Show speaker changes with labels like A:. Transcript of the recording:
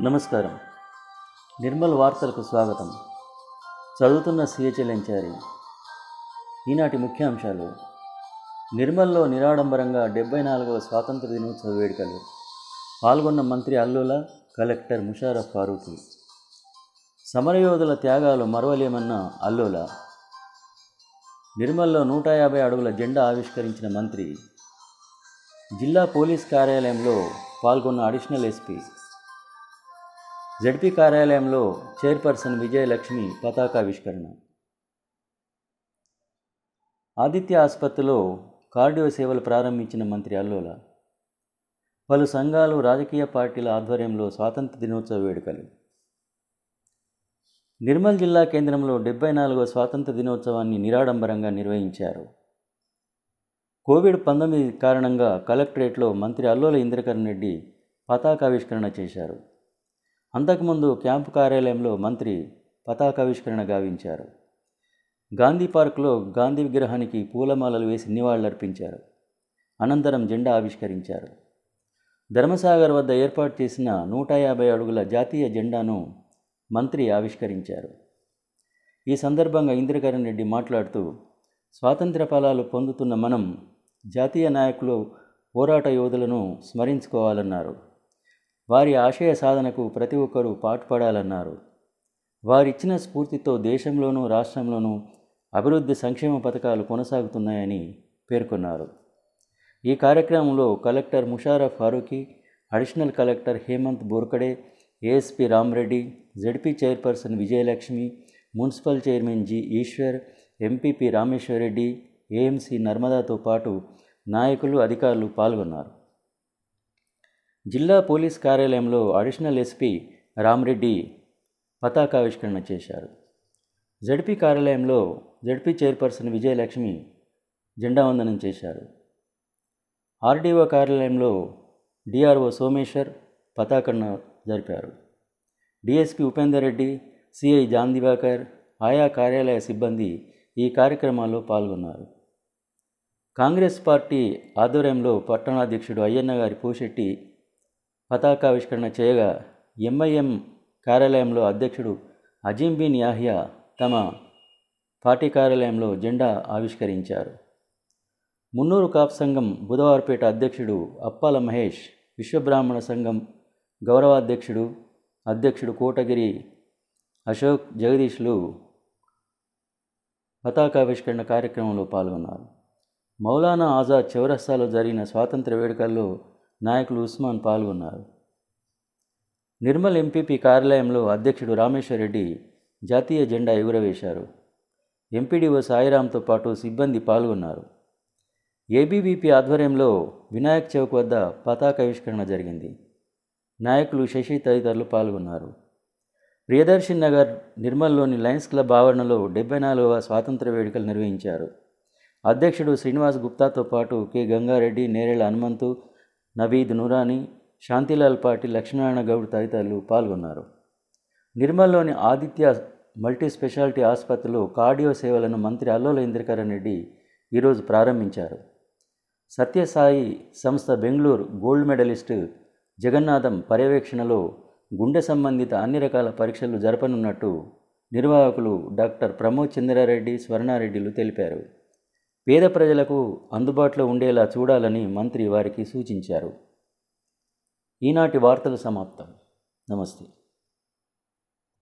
A: నమస్కారం. నిర్మల్ వార్తలకు స్వాగతం. చదువుతున్న సిహెచ్ఎల్ఎంచారి ఈనాటి ముఖ్యాంశాలు. నిర్మల్లో నిరాడంబరంగా డెబ్బై నాలుగవ స్వాతంత్ర దినోత్సవ వేడుకలు. పాల్గొన్న మంత్రి అల్లుల కలెక్టర్ ముషారఫ్ ఫారూఖీ సమరయోధుల త్యాగాలు మరవలేమన్న అల్లుల. నిర్మల్లో నూట యాభై అడుగుల జెండా ఆవిష్కరించిన మంత్రి. జిల్లా పోలీస్ కార్యాలయంలో పాల్గొన్న అడిషనల్ ఎస్పీ. జడ్పీ కార్యాలయంలో చైర్పర్సన్ విజయలక్ష్మి పతాకావిష్కరణ. ఆదిత్య ఆసుపత్రిలో కార్డియో సేవలు ప్రారంభించిన మంత్రి అల్లోల. పలు సంఘాలు రాజకీయ పార్టీల ఆధ్వర్యంలో స్వాతంత్ర దినోత్సవ వేడుకలు. నిర్మల్ జిల్లా కేంద్రంలో డెబ్బై నాలుగవ స్వాతంత్ర దినోత్సవాన్ని నిరాడంబరంగా నిర్వహించారు. కోవిడ్ పంతొమ్మిది కారణంగా కలెక్టరేట్లో మంత్రి అల్లోల ఇంద్రకరణ్ రెడ్డి పతాకావిష్కరణ చేశారు. అంతకుముందు క్యాంపు కార్యాలయంలో మంత్రి పతాకావిష్కరణ గావించారు. గాంధీ పార్కులో గాంధీ విగ్రహానికి పూలమాలలు వేసి నివాళులర్పించారు. అనంతరం జెండా ఆవిష్కరించారు. ధర్మసాగర్ వద్ద ఏర్పాటు చేసిన నూట యాభై అడుగుల జాతీయ జెండాను మంత్రి ఆవిష్కరించారు. ఈ సందర్భంగా ఇంద్రకరణ్ రెడ్డి మాట్లాడుతూ స్వాతంత్ర ఫలాలు పొందుతున్న మనం జాతీయ నాయకులు పోరాట యోధులను స్మరించుకోవాలన్నారు. వారి ఆశయ సాధనకు ప్రతి ఒక్కరూ పాటుపడాలన్నారు. వారిచ్చిన స్ఫూర్తితో దేశంలోనూ రాష్ట్రంలోనూ అభివృద్ధి సంక్షేమ పథకాలు కొనసాగుతున్నాయని పేర్కొన్నారు. ఈ కార్యక్రమంలో collector Musharraf Farooqui additional collector Hemanth Borkade ASP Ramreddy ZP chairperson Vijayalakshmi municipal chairman G Eshwar MPP Rameshwarreddy AMC నర్మదాతో పాటు నాయకులు అధికారులు పాల్గొన్నారు. జిల్లా పోలీస్ కార్యాలయంలో అడిషనల్ ఎస్పీ రామ్రెడ్డి పతాకావిష్కరణ చేశారు. జడ్పీ కార్యాలయంలో జడ్పీ చైర్పర్సన్ విజయలక్ష్మి జెండా వందనం చేశారు. ఆర్డీఓ కార్యాలయంలో డిఆర్ఓ సోమేశ్వర్ పతాకన్న జరిపారు. DSP Upender Reddy CI John Diwakar ఆయా కార్యాలయ సిబ్బంది ఈ కార్యక్రమాల్లో పాల్గొన్నారు. కాంగ్రెస్ పార్టీ ఆధ్వర్యంలో పట్టణాధ్యక్షుడు అయ్యన్న గారి పోషెట్టి పతాకావిష్కరణ చేయగా ఎంఐఎం కార్యాలయంలో అధ్యక్షుడు అజీం బిన్ యాహియా తమ పార్టీ కార్యాలయంలో జెండా ఆవిష్కరించారు. మున్నూరు కాప్ సంఘం బుధవారపేట అధ్యక్షుడు అప్పాల మహేష్ విశ్వబ్రాహ్మణ సంఘం గౌరవాధ్యక్షుడు అధ్యక్షుడు కోటగిరి అశోక్ జగదీష్లు పతాకావిష్కరణ కార్యక్రమంలో పాల్గొన్నారు. మౌలానా ఆజాద్ చౌరస్తాలో జరిగిన స్వాతంత్ర వేడుకల్లో నాయకులు ఉస్మాన్ పాల్గొన్నారు. నిర్మల్ ఎంపీపీ కార్యాలయంలో అధ్యక్షుడు రామేశ్వరరెడ్డి జాతీయ జెండా ఎగురవేశారు. ఎంపీడీఓ సాయిరాంతో పాటు సిబ్బంది పాల్గొన్నారు. ఏబీవీపీ ఆధ్వర్యంలో వినాయక్ చౌక్ వద్ద పతాకావిష్కరణ జరిగింది. నాయకులు శశి తదితరులు పాల్గొన్నారు. ప్రియదర్శిన్ నగర్ నిర్మల్లోని లయన్స్ క్లబ్ ఆవరణలో డెబ్బై నాలుగవ స్వాతంత్ర వేడుకలు నిర్వహించారు. అధ్యక్షుడు శ్రీనివాస్ గుప్తాతో పాటు కె గంగారెడ్డి నేరేళ్ళ హనుమంతు నవీద్ నూరాని శాంతిలాల్ పాటి లక్ష్మీనారాయణ గౌడ్ తదితరులు పాల్గొన్నారు. నిర్మల్లోని ఆదిత్య మల్టీ స్పెషాలిటీ ఆసుపత్రిలో కార్డియో సేవలను మంత్రి అల్లోల ఇంద్రకరణ్ రెడ్డి ఈరోజు ప్రారంభించారు. సత్యసాయి సంస్థ బెంగళూరు గోల్డ్ మెడలిస్టు జగన్నాథం పర్యవేక్షణలో గుండె సంబంధిత అన్ని రకాల పరీక్షలు జరపనున్నట్టు నిర్వాహకులు డాక్టర్ ప్రమోద్ చంద్రారెడ్డి స్వర్ణారెడ్డిలు తెలిపారు. పేద ప్రజలకు అందుబాటులో ఉండేలా చూడాలని మంత్రి వారికి సూచించారు. ఈనాటి వార్తలు సమాప్తం. నమస్తే.